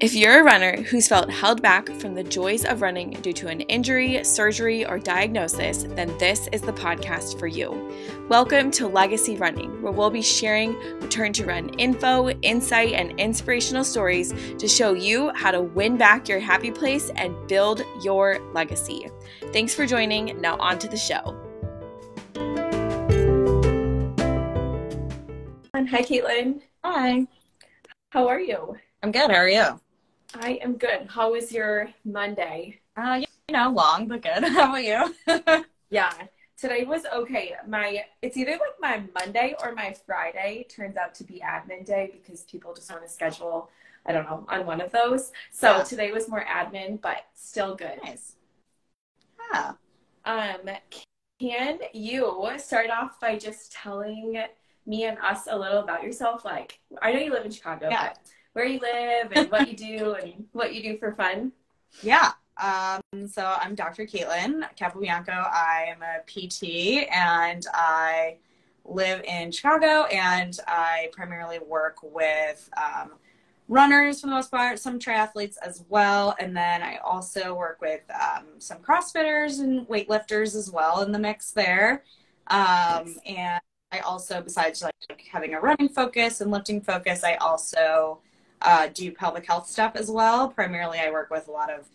If you're a runner who's felt held back from the joys of running due to an injury, surgery, or diagnosis, then this is the podcast for you. Welcome to Legacy Running, where we'll be sharing return to run info, insight, and inspirational stories to show you how to win back your happy place and build your legacy. Thanks for joining. Now, on to the show. Hi, Caitlin. Hi. How are you? I'm good. How are you? I am good. How was your Monday? Uh, you know, long but good. How about you? yeah, today was okay. My it's either like my Monday or my Friday turns out to be admin day because people just want to schedule. I don't know on one of those. So yeah. today was more admin, but still good. Nice. Yeah. Um, can you start off by just telling me and us a little about yourself? Like, I know you live in Chicago, yeah. but where you live and what you do and what you do for fun? Yeah. Um, so I'm Dr. Caitlin Capobianco. I'm a PT and I live in Chicago and I primarily work with um, runners for the most part, some triathletes as well. And then I also work with um, some CrossFitters and weightlifters as well in the mix there. Um, and I also, besides like having a running focus and lifting focus, I also uh, do pelvic health stuff as well. Primarily, I work with a lot of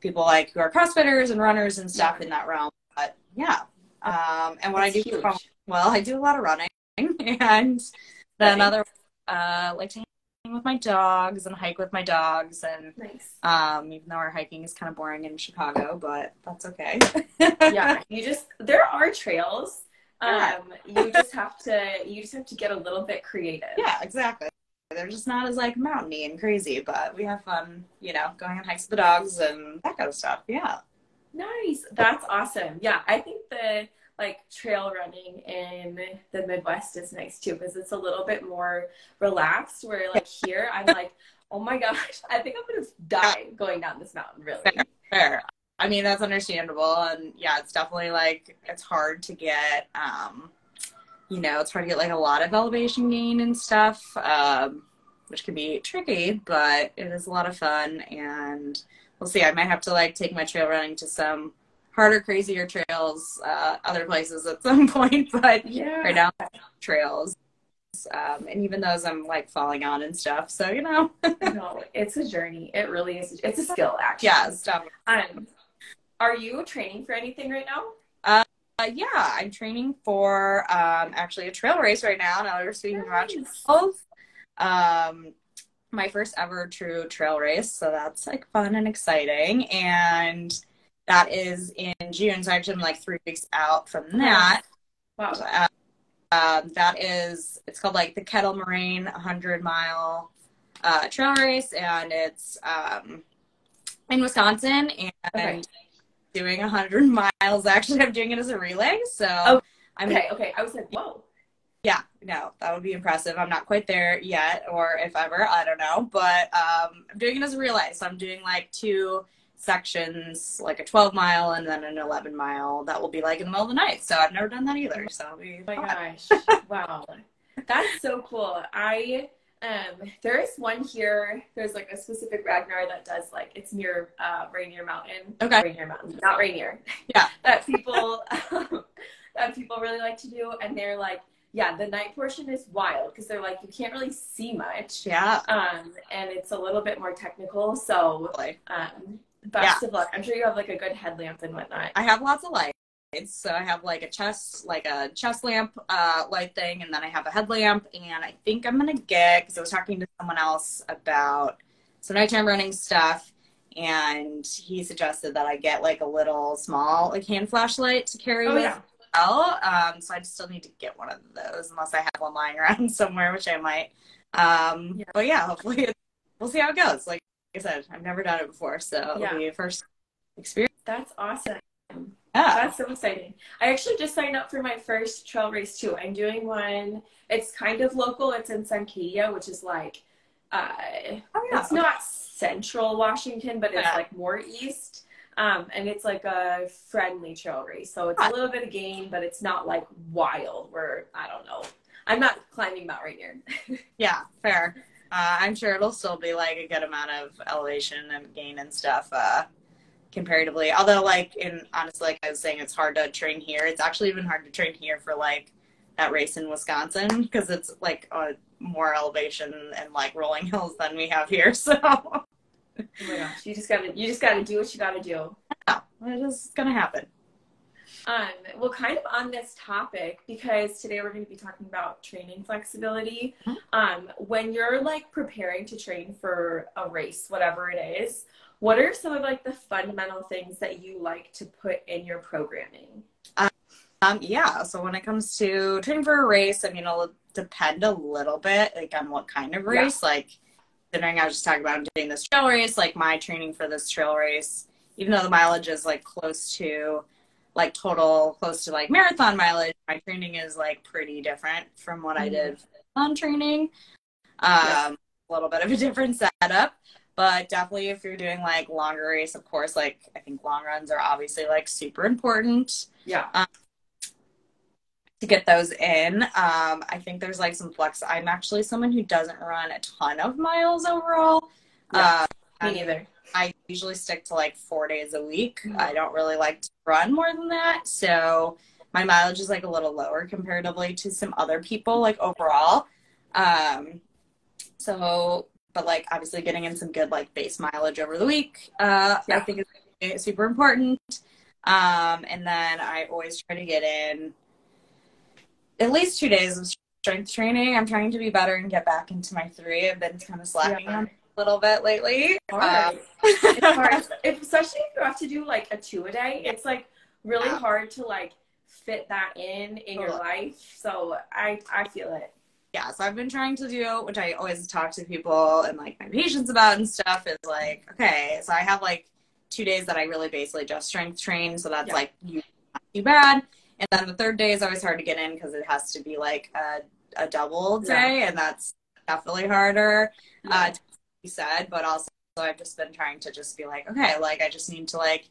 people like who are CrossFitters and runners and stuff yeah. in that realm. But yeah, um, and what That's I do, huge. well, I do a lot of running, and then other uh, like to hang with my dogs and hike with my dogs, and nice. um, even though our hiking is kind of boring in Chicago, but that's okay. yeah, you just there are trails. Um, you just have to you just have to get a little bit creative. Yeah, exactly. They're just not as like mountainy and crazy, but we have fun, you know, going on hikes with the dogs and that kind of stuff. Yeah. Nice. That's awesome. Yeah, I think the like trail running in the Midwest is nice too because it's a little bit more relaxed. Where like here, I'm like, oh my gosh, I think I'm gonna die going down this mountain. Really. Fair. Fair. I mean, that's understandable, and yeah, it's definitely like it's hard to get. um you know, it's hard to get like a lot of elevation gain and stuff, um, which can be tricky, but it is a lot of fun. And we'll see. I might have to like take my trail running to some harder, crazier trails, uh, other places at some point. But yeah. right now, trails. Um, and even those I'm like falling on and stuff. So, you know. no, it's a journey. It really is. It's a skill, actually. Yeah, stuff. Um, are you training for anything right now? Uh, uh, yeah, I'm training for um, actually a trail race right now. Now we're speaking nice. about um, my first ever true trail race, so that's like fun and exciting. And that is in June, so actually I'm like three weeks out from that. Wow. Uh, um, that is, it's called like the Kettle Moraine 100 mile uh, trail race, and it's um, in Wisconsin. And okay doing 100 miles. Actually, I'm doing it as a relay. So oh, I'm okay. Okay, I was like, whoa. Yeah, no, that would be impressive. I'm not quite there yet, or if ever, I don't know. But um, I'm doing it as a relay. So I'm doing like two sections, like a 12 mile and then an 11 mile. That will be like in the middle of the night. So I've never done that either. So it'll be oh my gosh, wow, that's so cool. I um, there is one here. There's like a specific Ragnar that does like it's near uh, Rainier Mountain. Okay. Rainier Mountain, not Rainier. Yeah. that people that people really like to do, and they're like, yeah, the night portion is wild because they're like you can't really see much. Yeah. Um, and it's a little bit more technical. So, um, best yeah. of luck. I'm sure you have like a good headlamp and whatnot. I have lots of light. So I have like a chest, like a chest lamp uh, light thing, and then I have a headlamp. And I think I'm gonna get because I was talking to someone else about some nighttime running stuff, and he suggested that I get like a little small like hand flashlight to carry oh, with. Yeah. Well, um, so I still need to get one of those unless I have one lying around somewhere, which I might. Um, yeah. But yeah, hopefully we'll see how it goes. Like I said, I've never done it before, so yeah. it'll be a first experience. That's awesome. Yeah. That's so exciting. I actually just signed up for my first trail race too. I'm doing one. It's kind of local. It's in Suncadia, which is like, uh, oh, yeah. it's not central Washington, but it's yeah. like more east. Um, and it's like a friendly trail race. So it's a little bit of gain, but it's not like wild where, I don't know. I'm not climbing Mount Rainier. yeah, fair. Uh, I'm sure it'll still be like a good amount of elevation and gain and stuff uh, comparatively. Although, like in honestly, like I was saying, it's hard to train here. It's actually even hard to train here for like that race in Wisconsin because it's like a more elevation and like rolling hills than we have here. So. Oh my gosh, you just gotta you just gotta do what you gotta do. Yeah, it is gonna happen. Um, well, kind of on this topic, because today we're going to be talking about training flexibility. Mm-hmm. Um, when you're like preparing to train for a race, whatever it is, what are some of like the fundamental things that you like to put in your programming? Um, yeah, so when it comes to training for a race, I mean, it'll depend a little bit like on what kind of race. Yeah. Like, considering I was just talking about doing this trail race, like my training for this trail race, even though the mileage is like close to like total close to like marathon mileage, my training is like pretty different from what mm-hmm. I did on training. Um, yeah. a little bit of a different setup, but definitely if you're doing like longer race, of course, like I think long runs are obviously like super important. Yeah. Um, to get those in. Um, I think there's like some flex. I'm actually someone who doesn't run a ton of miles overall. Yeah, uh, me neither. I usually stick to like four days a week. Mm-hmm. I don't really like to run more than that. So my mileage is like a little lower comparatively to some other people, like overall. Um, so, but like obviously getting in some good like base mileage over the week, uh, yeah. I think is super important. Um, and then I always try to get in at least two days of strength training. I'm trying to be better and get back into my three. I've been kind of slacking yeah. a little bit lately. Um, it's hard, if, especially if you have to do like a two a day. It's like really yeah. hard to like fit that in in your life. So I I feel it. Yeah, so I've been trying to do, which I always talk to people and like my patients about and stuff, is like, okay, so I have like two days that I really basically just strength train, so that's yeah. like not too bad. And then the third day is always hard to get in because it has to be like a, a double day, yeah. and that's definitely harder. Yeah. Uh, to be said, but also I've just been trying to just be like, okay, like I just need to like,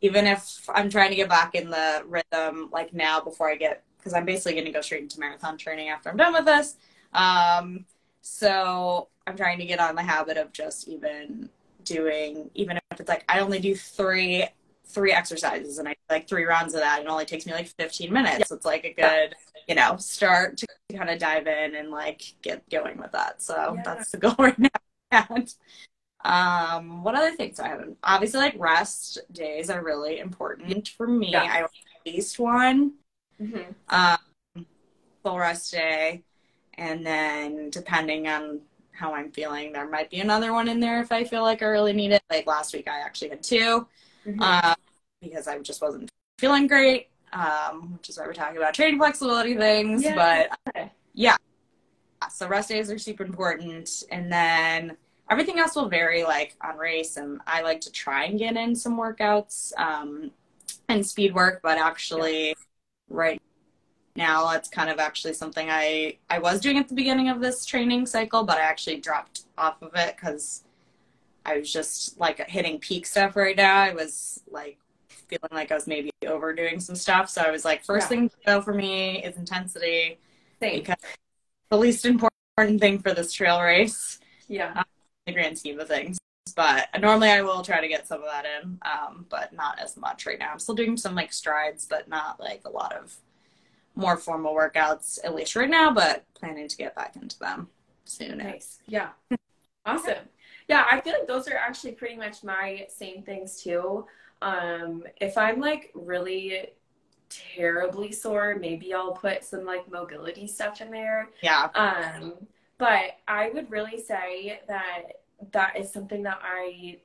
even if I'm trying to get back in the rhythm, like now before I get, because I'm basically going to go straight into marathon training after I'm done with this. Um, so I'm trying to get on the habit of just even doing, even if it's like I only do three three exercises and I like three rounds of that. And it only takes me like 15 minutes. Yeah. So it's like a good, you know, start to kind of dive in and like get going with that. So yeah. that's the goal right now. And, um, what other things I haven't? Obviously, like rest days are really important for me. Yeah. I at least one. Mm-hmm. Um, full rest day, and then depending on how I'm feeling, there might be another one in there if I feel like I really need it. Like last week, I actually had 2 mm-hmm. um, because I just wasn't feeling great. Um, which is why we're talking about training flexibility things. Yeah. But yeah, so rest days are super important, and then everything else will vary like on race and i like to try and get in some workouts um, and speed work but actually yeah. right now that's kind of actually something i i was doing at the beginning of this training cycle but i actually dropped off of it because i was just like hitting peak stuff right now i was like feeling like i was maybe overdoing some stuff so i was like first yeah. thing to go for me is intensity Same. because the least important thing for this trail race yeah um, the grand scheme of things. But normally I will try to get some of that in, um, but not as much right now. I'm still doing some like strides, but not like a lot of more formal workouts, at least right now, but planning to get back into them soon. Nice. Yeah. awesome. Yeah, I feel like those are actually pretty much my same things too. Um, if I'm like really terribly sore, maybe I'll put some like mobility stuff in there. Yeah. Um, but I would really say that that is something that I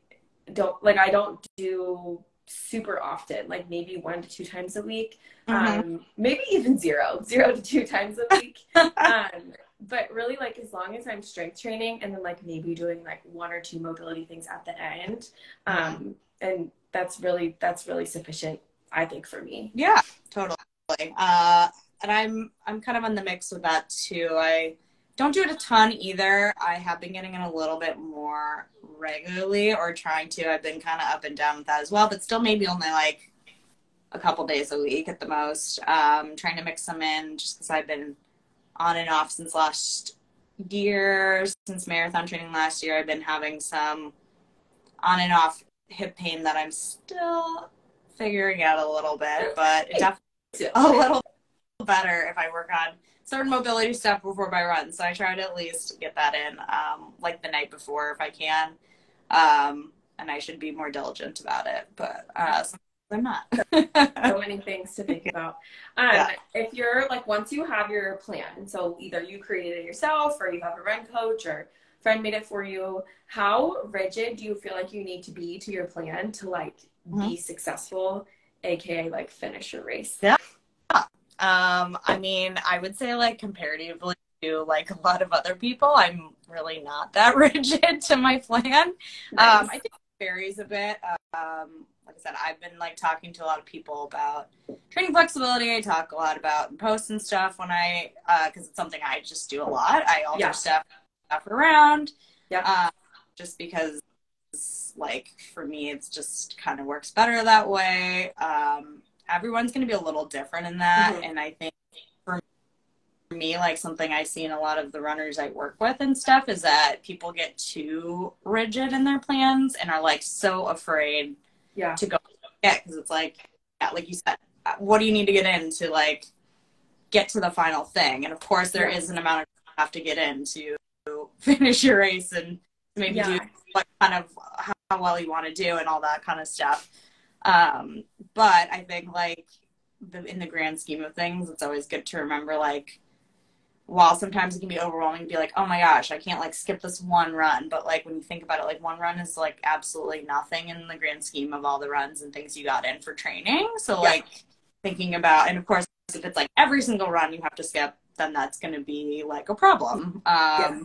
don't like. I don't do super often, like maybe one to two times a week, mm-hmm. um, maybe even zero, zero to two times a week. um, but really, like as long as I'm strength training and then like maybe doing like one or two mobility things at the end, um, and that's really that's really sufficient, I think, for me. Yeah, totally. Uh, and I'm I'm kind of in the mix with that too. I don't do it a ton either. I have been getting in a little bit more regularly or trying to. I've been kind of up and down with that as well, but still maybe only like a couple days a week at the most. Um, trying to mix them in just because I've been on and off since last year since marathon training last year, I've been having some on and off hip pain that I'm still figuring out a little bit, but it definitely a little better if I work on certain mobility stuff before my run. So I try to at least get that in, um, like the night before if I can. Um, and I should be more diligent about it, but uh, I'm not. so many things to think about. Um, yeah. If you're like, once you have your plan, so either you created it yourself or you have a run coach or friend made it for you, how rigid do you feel like you need to be to your plan to like mm-hmm. be successful, aka like finish your race? Yeah. Um, I mean, I would say like comparatively to like a lot of other people, I'm really not that rigid to my plan. Nice. Um, I think varies a bit. Um, like I said, I've been like talking to a lot of people about training flexibility. I talk a lot about posts and stuff when I, uh, cause it's something I just do a lot. I alter yeah. stuff, stuff around. Yeah. Uh, just because like for me, it's just kind of works better that way. Um, everyone's going to be a little different in that. Mm-hmm. And I think me, like something I see in a lot of the runners I work with and stuff is that people get too rigid in their plans and are like so afraid yeah. to go get because it's like, yeah, like you said, uh, what do you need to get in to like get to the final thing? And of course, there yeah. is an amount of have to get in to finish your race and maybe yeah. do what kind of how well you want to do and all that kind of stuff. Um, but I think like the, in the grand scheme of things, it's always good to remember like while sometimes it can be overwhelming to be like, oh my gosh, I can't like skip this one run. But like when you think about it, like one run is like absolutely nothing in the grand scheme of all the runs and things you got in for training. So yeah. like thinking about, and of course, if it's like every single run you have to skip, then that's going to be like a problem. Um, yeah.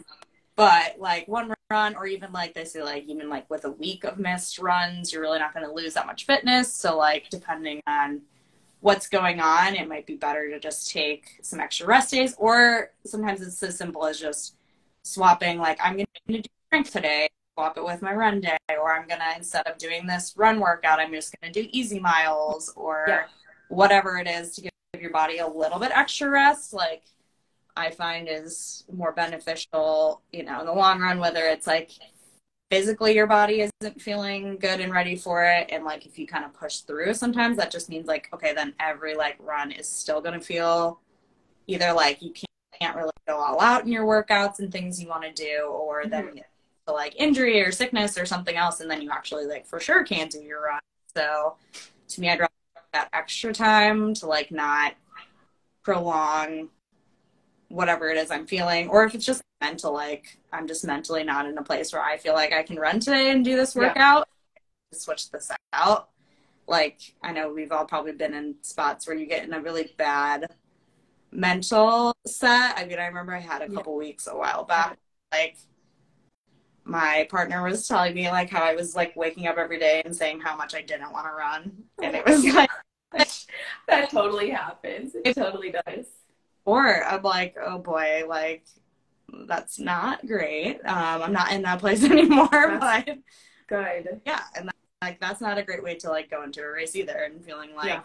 But like one run, or even like they say, like even like with a week of missed runs, you're really not going to lose that much fitness. So like depending on what's going on, it might be better to just take some extra rest days, or sometimes it's as simple as just swapping. Like I'm going to do strength today, swap it with my run day, or I'm gonna instead of doing this run workout, I'm just going to do easy miles or yeah. whatever it is to give your body a little bit extra rest. Like I find is more beneficial, you know, in the long run, whether it's like physically your body isn't feeling good and ready for it. And like if you kind of push through, sometimes that just means like, okay, then every like run is still going to feel either like you can't really go all out in your workouts and things you want to do, or mm-hmm. then like injury or sickness or something else. And then you actually like for sure can't do your run. So to me, I'd rather that extra time to like not prolong whatever it is I'm feeling, or if it's just mental, like I'm just mentally not in a place where I feel like I can run today and do this workout, yeah. switch this out. Like I know we've all probably been in spots where you get in a really bad mental set. I mean, I remember I had a couple yeah. weeks a while back, like my partner was telling me like how I was like waking up every day and saying how much I didn't want to run, and it was like that totally happens. It totally does or I'm like, oh boy, like that's not great. Um, I'm not in that place anymore, that's but good. Yeah, and that, like that's not a great way to like go into a race either, and feeling like yeah.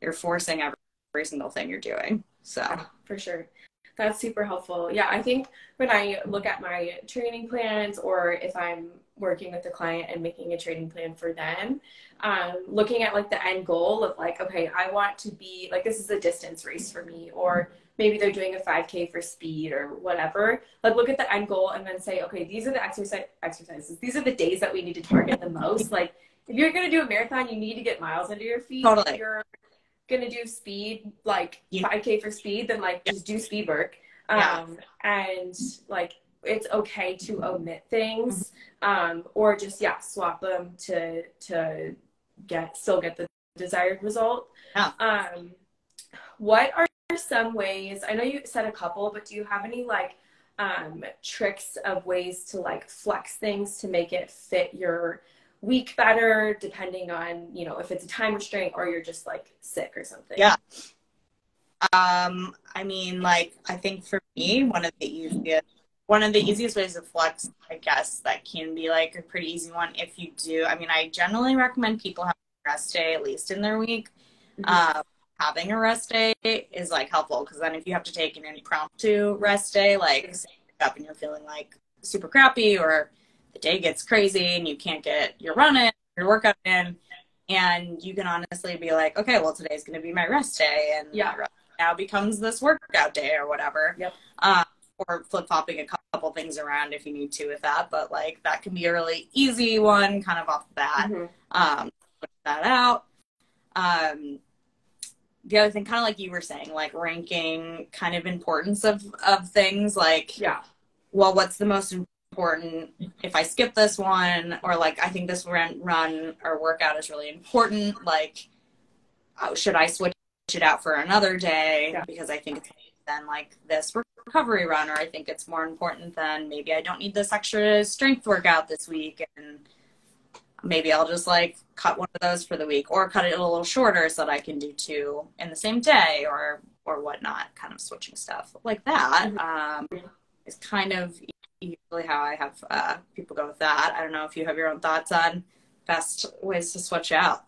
you're forcing every, every single thing you're doing. So yeah, for sure. That's super helpful. Yeah, I think when I look at my training plans or if I'm working with a client and making a training plan for them, um, looking at like the end goal of like, okay, I want to be like, this is a distance race for me, or maybe they're doing a 5k for speed or whatever like look at the end goal and then say okay these are the exercise exercises these are the days that we need to target the most like if you're going to do a marathon you need to get miles under your feet totally. if you're going to do speed like yeah. 5k for speed then like just do speed work um, yeah. and like it's okay to omit things mm-hmm. um, or just yeah swap them to to get still get the desired result yeah. um, what are some ways i know you said a couple but do you have any like um, tricks of ways to like flex things to make it fit your week better depending on you know if it's a time restraint or you're just like sick or something? Yeah. Um i mean like i think for me one of the easiest one of the easiest ways to flex i guess that can be like a pretty easy one if you do i mean i generally recommend people have a rest day at least in their week. Mm-hmm. um, having a rest day is like helpful because then if you have to take an impromptu rest day, like up and you're feeling like super crappy or the day gets crazy and you can't get your run in, your workout in, and you can honestly be like, okay, well today's going to be my rest day, and yeah, now becomes this workout day or whatever. Yep. Um, or flip flopping a couple things around if you need to with that, but like that can be a really easy one, kind of off the bat. Mhm. Um, put that out. Um, the other thing, kind of like you were saying, like ranking kind of importance of of things, like yeah, well, what's the most important if I skip this one, or like I think this run run or workout is really important. Like, oh, should I switch it out for another day Yeah. because I think it's then like this recovery run, or I think it's more important than maybe I don't need this extra strength workout this week, and maybe I'll just like cut one of those for the week, or cut it a little shorter so that I can do two in the same day, or or whatnot. Kind of switching stuff like that um, is kind of usually how I have uh, people go with that. I don't know if you have your own thoughts on best ways to switch out.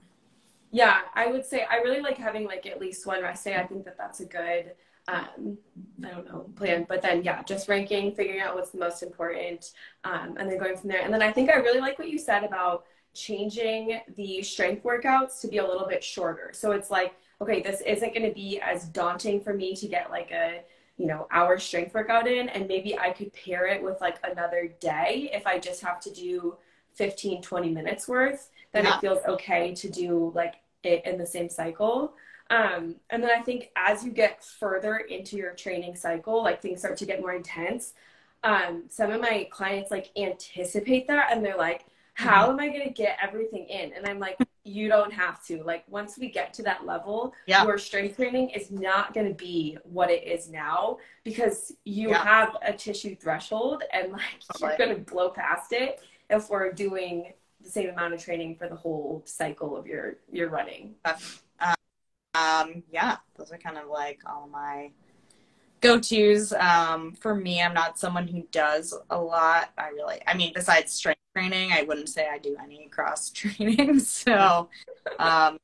yeah. I would say I really like having like at least one rest day. I think that that's a good, um, I don't know, plan. But then yeah, just ranking, figuring out what's the most important, um, and then going from there. And then I think I really like what you said about changing the strength workouts to be a little bit shorter. So it's like, okay, this isn't going to be as daunting for me to get like a you know hour strength workout in and maybe i could pair it with like another day if i just have to do 15 20 minutes worth then Yeah. it feels okay to do like it in the same cycle um, and then i think as you get further into your training cycle like things start to get more intense um, some of my clients like anticipate that and they're like how am i going to get everything in? And i'm like you don't have to. Like once we get to that level Yeah. your strength training is not going to be what it is now because you Yeah. have a tissue threshold and like you're going to blow past it if we're doing the same amount of training for the whole cycle of your your running. Um, yeah, those are kind of like all my go tos. Um, for me, I'm not someone who does a lot. I really, I mean, besides strength training, I wouldn't say I do any cross training. So, um,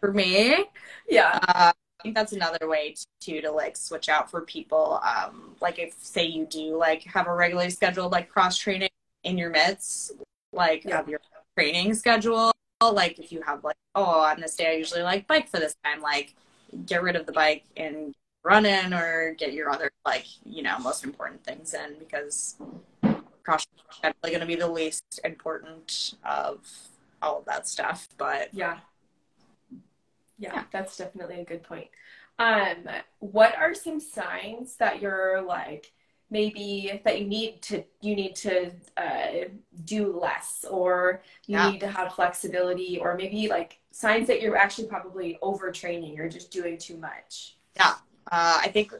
for me, yeah uh, I think that's another way to to like switch out for people. Um, like if say you do like have a regularly scheduled like cross training in your midst, like Yeah. of your training schedule. Like if you have like oh on this day I usually like bike for this time, like get rid of the bike and run in or get your other like you know most important things in because cross probably going to be the least important of all of that stuff. But yeah yeah Yeah. that's definitely a good point um what are some signs that you're like maybe that you need to you need to uh, do less or you Yeah. need to have flexibility or maybe like signs that you're actually probably overtraining or just doing too much uh, I think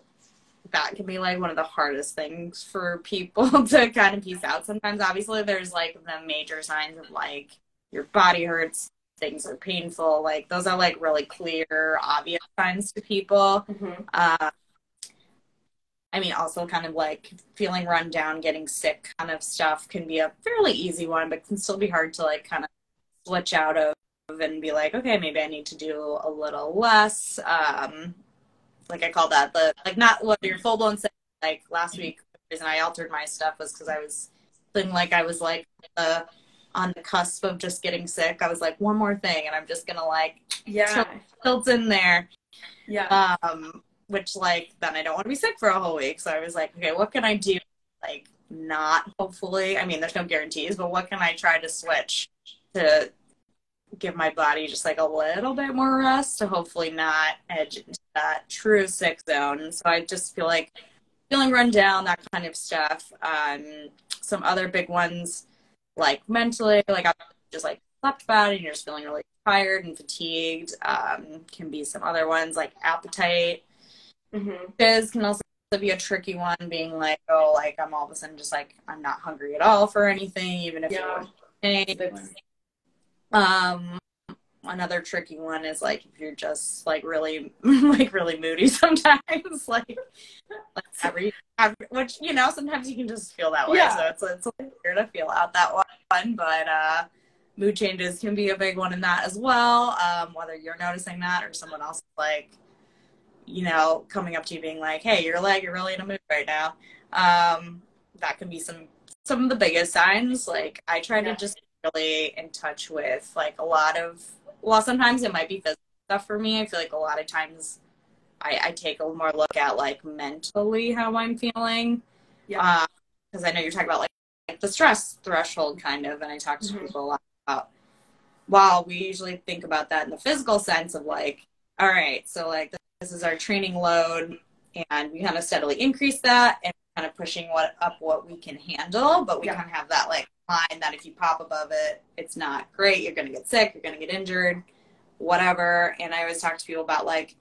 that can be like one of the hardest things for people to kind of piece out. Sometimes, obviously, there's like the major signs of like your body hurts, things are painful. Like those are like really clear, obvious signs to people. Uh, I mean, also kind of like feeling run down, getting sick kind of stuff can be a fairly easy one, but can still be hard to like kind of switch out of and be like, okay, maybe I need to do a little less. Um, like I call that the like not what you're full blown sick. Like last week, the reason I altered my stuff was because I was feeling like I was like uh, on the cusp of just getting sick. I was like, one more thing, and I'm just gonna like yeah tilt in there yeah um which like then i don't want to be sick for a whole week so i was like okay what can i do like not hopefully i mean there's no guarantees but what can i try to switch to give my body just like a little bit more rest to hopefully not edge into that true sick zone. So i just feel like feeling run down that kind of stuff. Um some other big ones like mentally like i just like slept bad and you're just feeling really tired and fatigued um can be some other ones like appetite. Hmm Fizz can also be a tricky one, being like, oh, like I'm all of a sudden just like I'm not hungry at all for anything, even if Yeah. you're That's a big one. Um another tricky one is like if you're just like really like really moody sometimes like like every, every which you know sometimes you can just feel that way Yeah. so it's it's like weird to feel out that one but uh mood changes can be a big one in that as well um whether you're noticing that or someone else like you know coming up to you being like hey your leg you're really in a mood right now um that can be some some of the biggest signs. Like I try Yeah. to just really in touch with like a lot of well sometimes it might be physical stuff for me. I feel like a lot of times I, I take a more look at like mentally how I'm feeling. Yeah. Because I know you're talking about like, like the stress threshold kind of, and I talk to Mhm. people a lot about. While we usually think about that in the physical sense of like, all right, so like this is our training load, and we kind of steadily increase that and kind of pushing what up what we can handle, but we Yeah. kind of have that like line that if you pop above it, it's not great. You're gonna get sick. You're gonna get injured, whatever. And I always talk to people about like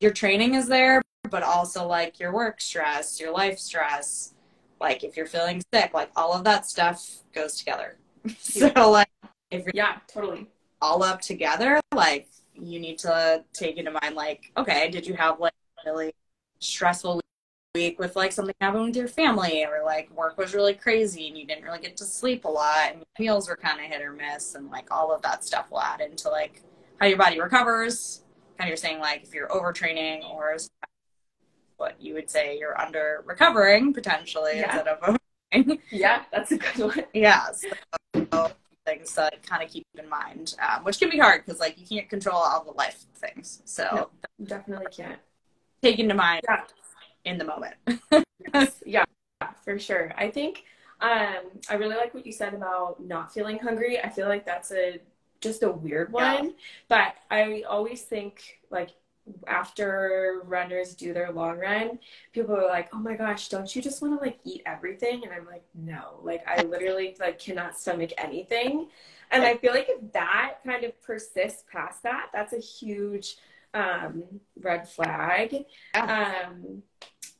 your training is there, but also like your work stress, your life stress, like if you're feeling sick, like all of that stuff goes together. so like if you're Yeah, totally. all up together, like you need to take into mind like, okay, did you have like really stressful week with like something happened with your family or like work was really crazy and you didn't really get to sleep a lot and meals were kind of hit or miss and like all of that stuff will add into like how your body recovers. Kind of you're saying like if you're overtraining or what you would say you're under recovering potentially Yeah. instead of overtraining. Yeah, that's a good one. Yeah, so things to like, kind of keep in mind, um, which can be hard because like you can't control all the life things. So No. Definitely can't. take into mind Yeah. In the moment. yeah, for sure. I think um, I really like what you said about not feeling hungry. I feel like that's a just a weird Yeah. one, but I always think like after runners do their long run, people are like, "Oh my gosh, don't you just want to like eat everything?" And I'm like, "No, like I literally like cannot stomach anything." And I feel like if that kind of persists past that, that's a huge um, red flag. Um,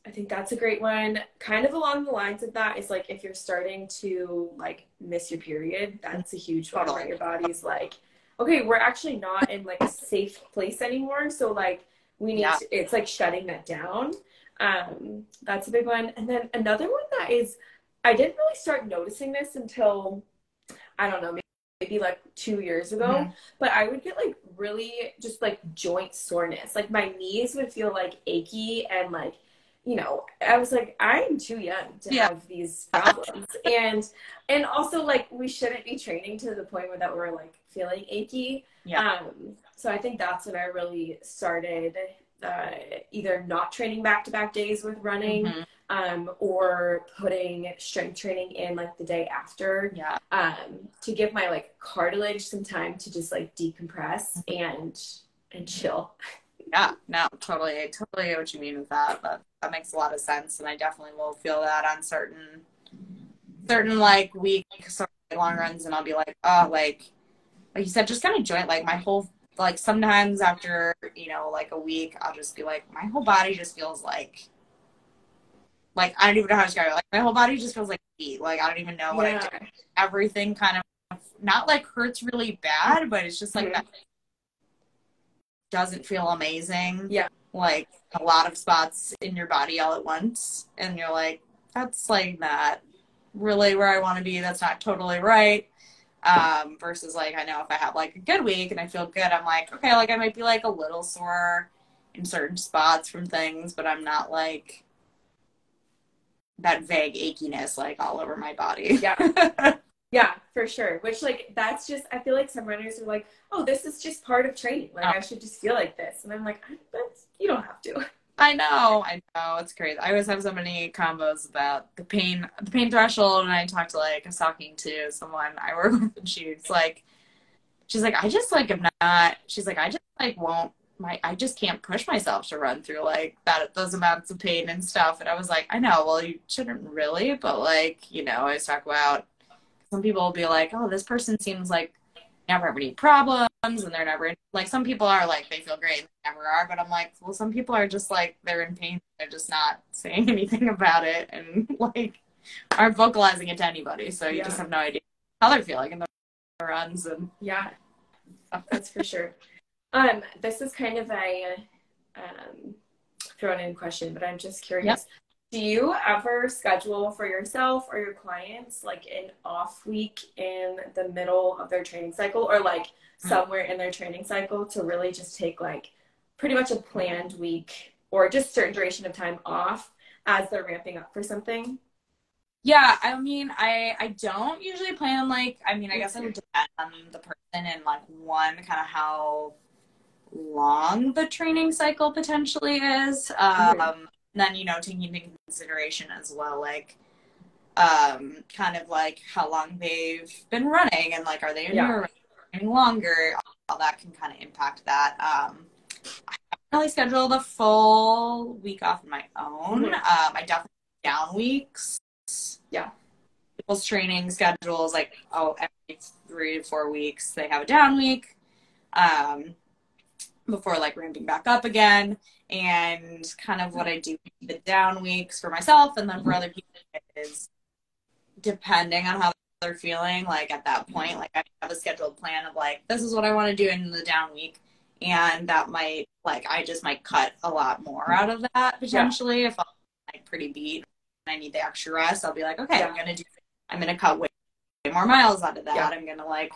I think that's a great one. Kind of along the lines of that is like if you're starting to like miss your period, that's a huge one where your body's like, okay, we're actually not in like a safe place anymore. So like we need Yeah. to, it's like shutting that down. Um, that's a big one. And then another one that is I didn't really start noticing this until I don't know, maybe, maybe like two years ago. Mhm. But I would get like really just like joint soreness. Like my knees would feel like achy and like you know, I was like, I'm too young to Yeah. have these problems. and and also like we shouldn't be training to the point where that we're like feeling achy. Yeah. Um so I think that's when I really started uh, either not training back to back days with running Mhm. um, or putting strength training in like the day after Yeah. um, to give my like cartilage some time to just like decompress and and chill. Yeah. No, totally. I totally get what you mean with that. That that makes a lot of sense, and I definitely will feel that on certain certain like weeks or long runs, and I'll be like, oh, like like you said, just kind of joint like my whole like sometimes after you know like a week, I'll just be like, my whole body just feels like like I don't even know how to describe it. Like my whole body just feels like heat. Like I don't even know what I do. Yeah. Everything kind of not like hurts really bad, but it's just like Mhm. that doesn't feel amazing. Yeah. Like a lot of spots in your body all at once. And you're like, that's like not really where I want to be. That's not totally right. Um, versus like I know if I have like a good week and I feel good, I'm like, okay, like I might be like a little sore in certain spots from things, but I'm not like that vague achiness like all over my body. Yeah. Yeah, for sure. Which like that's just I feel like some runners are like, oh, this is just part of training. Like Oh. I should just feel like this, and I'm like, that's you don't have to. I know, I know, it's crazy. I always have so many combos about the pain, the pain threshold, and I talked to like I was talking to someone I work with, and she's like, she's like, I just like am not. She's like, I just like won't. My I just can't push myself to run through like that those amounts of pain and stuff. And I was like, I know. Well, you shouldn't really, but like you know, I always talk about some people will be like, oh, this person seems like never have any problems and they're never like some people are like they feel great and they never are but i'm like well some people are just like they're in pain they're just not saying anything about it and like aren't vocalizing it to anybody so you Yeah. just have no idea how they're feeling in the runs and Yeah, that's for sure. Um, this is kind of a um, thrown in question, but I'm just curious. Do you ever schedule for yourself or your clients like an off week in the middle of their training cycle or like Hmm. somewhere in their training cycle to really just take like pretty much a planned week or just certain duration of time off as they're ramping up for something? Yeah, I mean, I I don't usually plan like I mean, I guess it would depend on the person and like one kind of how long the training cycle potentially is. Um, mm-hmm. Then you know, taking into consideration as well, like um, kind of like how long they've been running and like are they yeah. running longer? All that can kind of impact that. Um, I really schedule the full week off on my own. Mm-hmm. Um, I definitely down weeks yeah. People's training schedules, like, oh, every three to four weeks, they have a down week um, before like ramping back up again. And kind of what I do the down weeks for myself and then for mm-hmm. other people is depending on how they're feeling. Like at that mm-hmm. point, like I have a scheduled plan of like, this is what I want to do in the down week. And that might, like, I just might cut a lot more mm-hmm. out of that potentially yeah. if I'm like pretty beat and I need the extra rest, I'll be like, okay, yeah. I'm gonna do, I'm gonna cut way, way more miles out of that. Yeah. I'm gonna like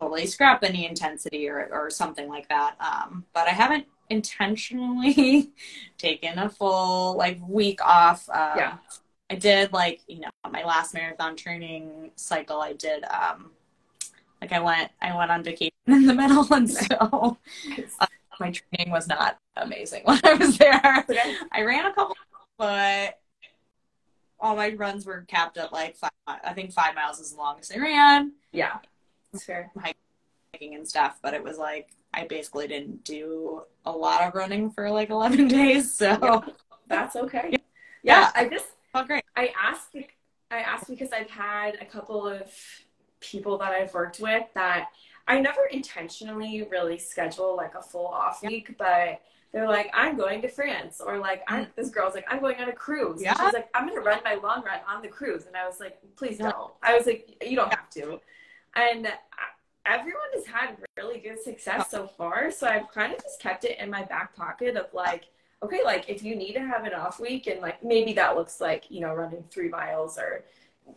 totally scrap any intensity or or something like that. Um, but I haven't intentionally taken a full like week off. Um, yeah. I did like you know my last marathon training cycle. I did um, like I went I went on vacation in the middle, and so uh, my training was not amazing when I was there. I ran a couple, but all my runs were capped at like five. I think five miles is the longest I ran. Yeah, fair. Hiking and stuff, but it was like I basically didn't do a lot of running for like eleven days. So yeah, that's okay. Yeah, yeah I just great. I asked. I asked because I've had a couple of people that I've worked with that I never intentionally really schedule like a full off week, but they're like, I'm going to France, or like, I'm, mm. this girl's like, I'm going on a cruise. Yeah. And she's like, I'm going to run my long run on the cruise, and I was like, please don't. I was like, you don't have to, and everyone has had really good success so far. So I've kind of just kept it in my back pocket of like, okay, like if you need to have an off week, and like maybe that looks like you know running three miles or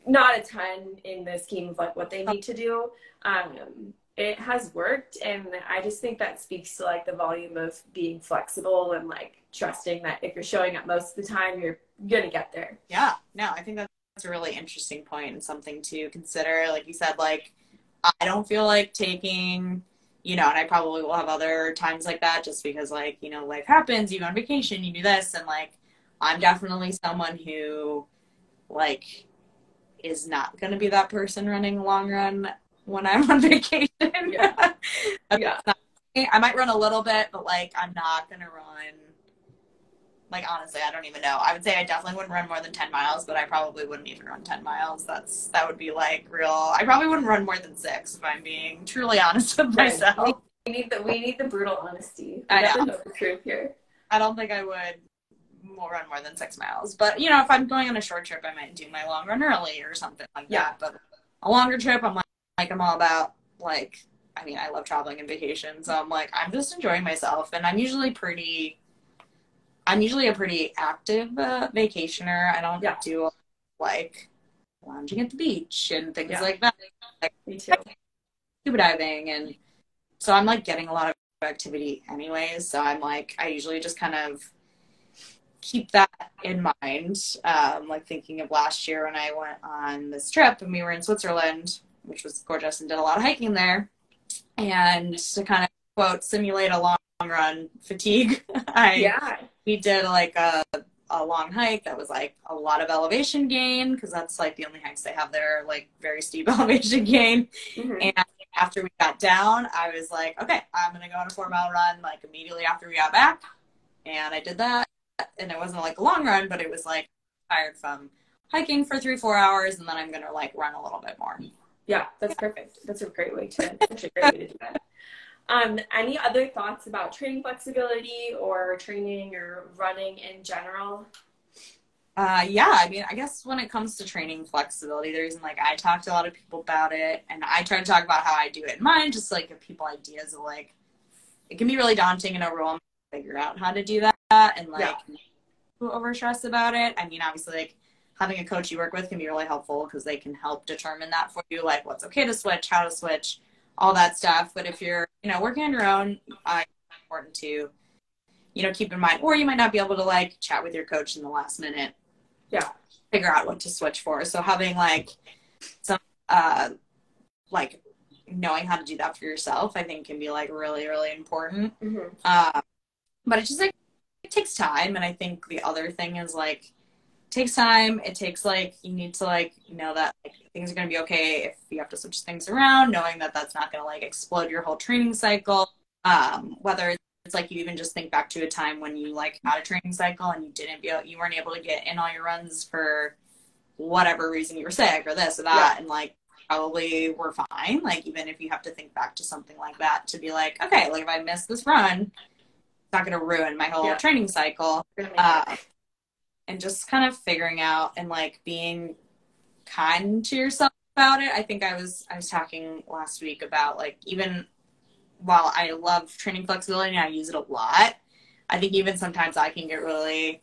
not a ton in the scheme of like what they need to do. Um, it has worked and i just think that speaks to like the volume of being flexible and like trusting that if you're showing up most of the time you're gonna get there yeah no i think that's a really interesting point and something to consider like you said like i don't feel like taking you know and i probably will have other times like that just because like you know life happens you go on vacation you do this and like i'm definitely someone who like is not going to be that person running a long run when I'm on vacation. Yeah. yeah. I might run a little bit, but like I'm not gonna run. Like honestly, I don't even know. I would say I definitely wouldn't run more than ten miles, but I probably wouldn't even run ten miles. That's that would be like real. I probably wouldn't run more than six if I'm being truly honest with myself. We need the we need the brutal honesty. We I know. know the truth here. I don't think I would more run more than six miles, but you know, if I'm going on a short trip, I might do my long run early or something like yeah. that. But a longer trip, I'm like like I'm all about like I mean I love traveling and vacation, so I'm like I'm just enjoying myself, and I'm usually pretty. I'm usually a pretty active uh, vacationer. I don't yeah. do like lounging at the beach and things yeah. like that. Like, Me too. Scuba diving, and so I'm like getting a lot of activity anyways. So I'm like I usually just kind of keep that in mind. Um, like thinking of last year when I went on this trip and we were in Switzerland which was gorgeous and did a lot of hiking there. And to kind of quote simulate a long run fatigue, I yeah. We did like a a long hike that was like a lot of elevation gain because that's like the only hikes they have there like very steep elevation gain. Mm-hmm. And after we got down, I was like, okay, I'm gonna go on a four mile run like immediately after we got back. And I did that, and it wasn't like a long run, but it was like tired from hiking for three four hours, and then I'm gonna like run a little bit more. Yeah, that's perfect. That's a great way to such a great way to do that. Um, any other thoughts about training flexibility or training or running in general? Uh, yeah, I mean, I guess when it comes to training flexibility, the reason like I talk to a lot of people about it, and I try to talk about how I do it in mine, just like give people ideas of like it can be really daunting and overwhelming to figure out how to do that, and like yeah. over stress about it. I mean, obviously, like having a coach you work with can be really helpful because they can help determine that for you, like what's okay to switch, how to switch, all that stuff. But if you're, you know, working on your own, uh, important to, you know, keep in mind, or you might not be able to like chat with your coach in the last minute. Yeah. figure out what to switch for. So having like some uh like knowing how to do that for yourself, I think can be like really, really important. Mm-hmm. Uh, but it just like it takes time, and I think the other thing is like takes time. It takes like you need to like know that like things are gonna be okay if you have to switch things around, knowing that that's not gonna like explode your whole training cycle. Um, whether it's like you even just think back to a time when you like had a training cycle and you didn't be able, you weren't able to get in all your runs for whatever reason you were sick or this or that, Yeah. and like probably were fine. Like even if you have to think back to something like that to be like, okay, like if I miss this run, it's not going to ruin my whole Yeah. training cycle. We're gonna make Uh. And just kind of figuring out and like being kind to yourself about it. I think I was I was talking last week about like even while I love training flexibility and I use it a lot, I think even sometimes I can get really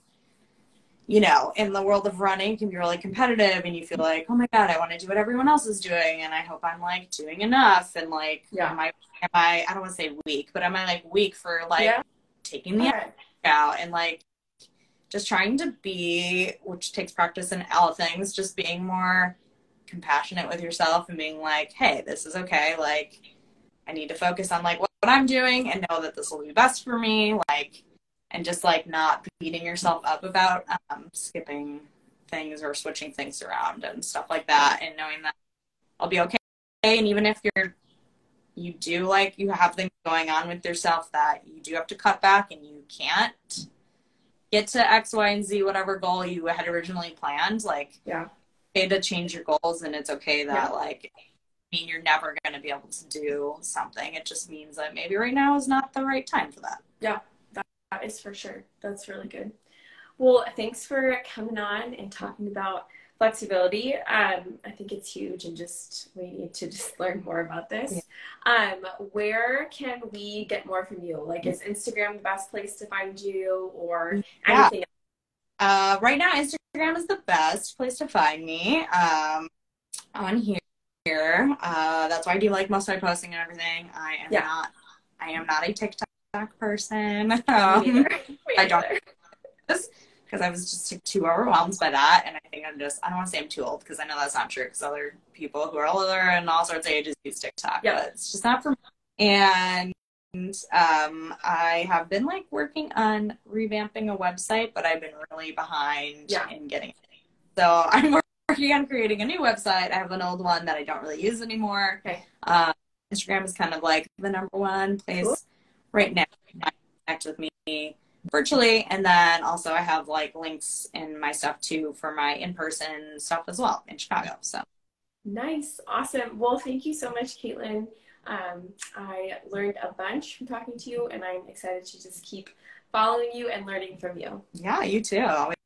you know, in the world of running can be really competitive and you feel like, oh my God, I want to do what everyone else is doing and I hope I'm like doing enough and like Yeah. am I am I I don't want to say weak, but am I like weak for like Yeah. taking the Yeah. out and like just trying to be which takes practice in all things just being more compassionate with yourself and being like hey this is okay. Like i need to focus on like what, i'm doing and know that this will be best for me like and just like not beating yourself up about um, skipping things or switching things around and stuff like that and knowing that i'll be okay. And even if you're you do like you have things going on with yourself that you do have to cut back and you can't get to X, Y, and Z, whatever goal you had originally planned. Like, Yeah. okay to change your goals, and it's okay that Yeah. like, I mean, you're never going to be able to do something. It just means that maybe right now is not the right time for that. Yeah, that is for sure. That's really good. Well, thanks for coming on and talking about flexibility. Um, I think it's huge, and just we need to just learn more about this. Um, where can we get more from you? Like, is Instagram the best place to find you, or Yeah. anything? Uh, right now, Instagram is the best place to find me. Um, on here. Uh, that's why I do like most of my posting and everything. I am Yeah. not. I am not a TikTok person. Me Um, neither. Me I don't-. Because I was just too overwhelmed by that. And I think I'm just, I don't want to say I'm too old because I know that's not true because other people who are older and all sorts of ages use TikTok, Yeah. but it's just not for me. And um, I have been like working on revamping a website, but I've been really behind Yeah. in getting it. So I'm working on creating a new website. I have an old one that I don't really use anymore. Okay. Uh, Instagram is kind of like the number one place Cool. right now. Connect with me virtually and then also i have like links in my stuff too for my in-person stuff as well in chicago so Nice, awesome. Well, thank you so much, Caitlin. Um, I learned a bunch from talking to you, and I'm excited to just keep following you and learning from you. yeah you too always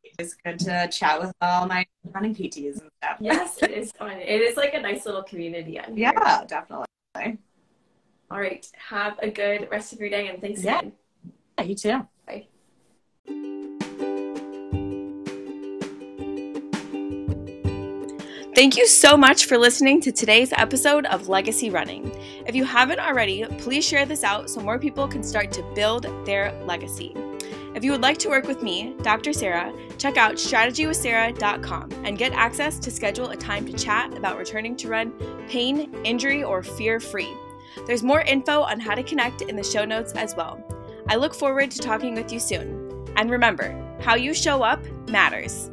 good to chat with all my running pts and stuff Yes, it is fun. It is like a nice little community on here. yeah definitely All right. Have a good rest of your day, and thanks Yeah. again. yeah, you too. Thank you so much for listening to today's episode of Legacy Running. If you haven't already, please share this out so more people can start to build their legacy. If you would like to work with me, Dr. Sarah, check out strategywithsarah.com and get access to schedule a time to chat about returning to run pain, injury, or fear free. There's more info on how to connect in the show notes as well. I look forward to talking with you soon. And remember, how you show up matters.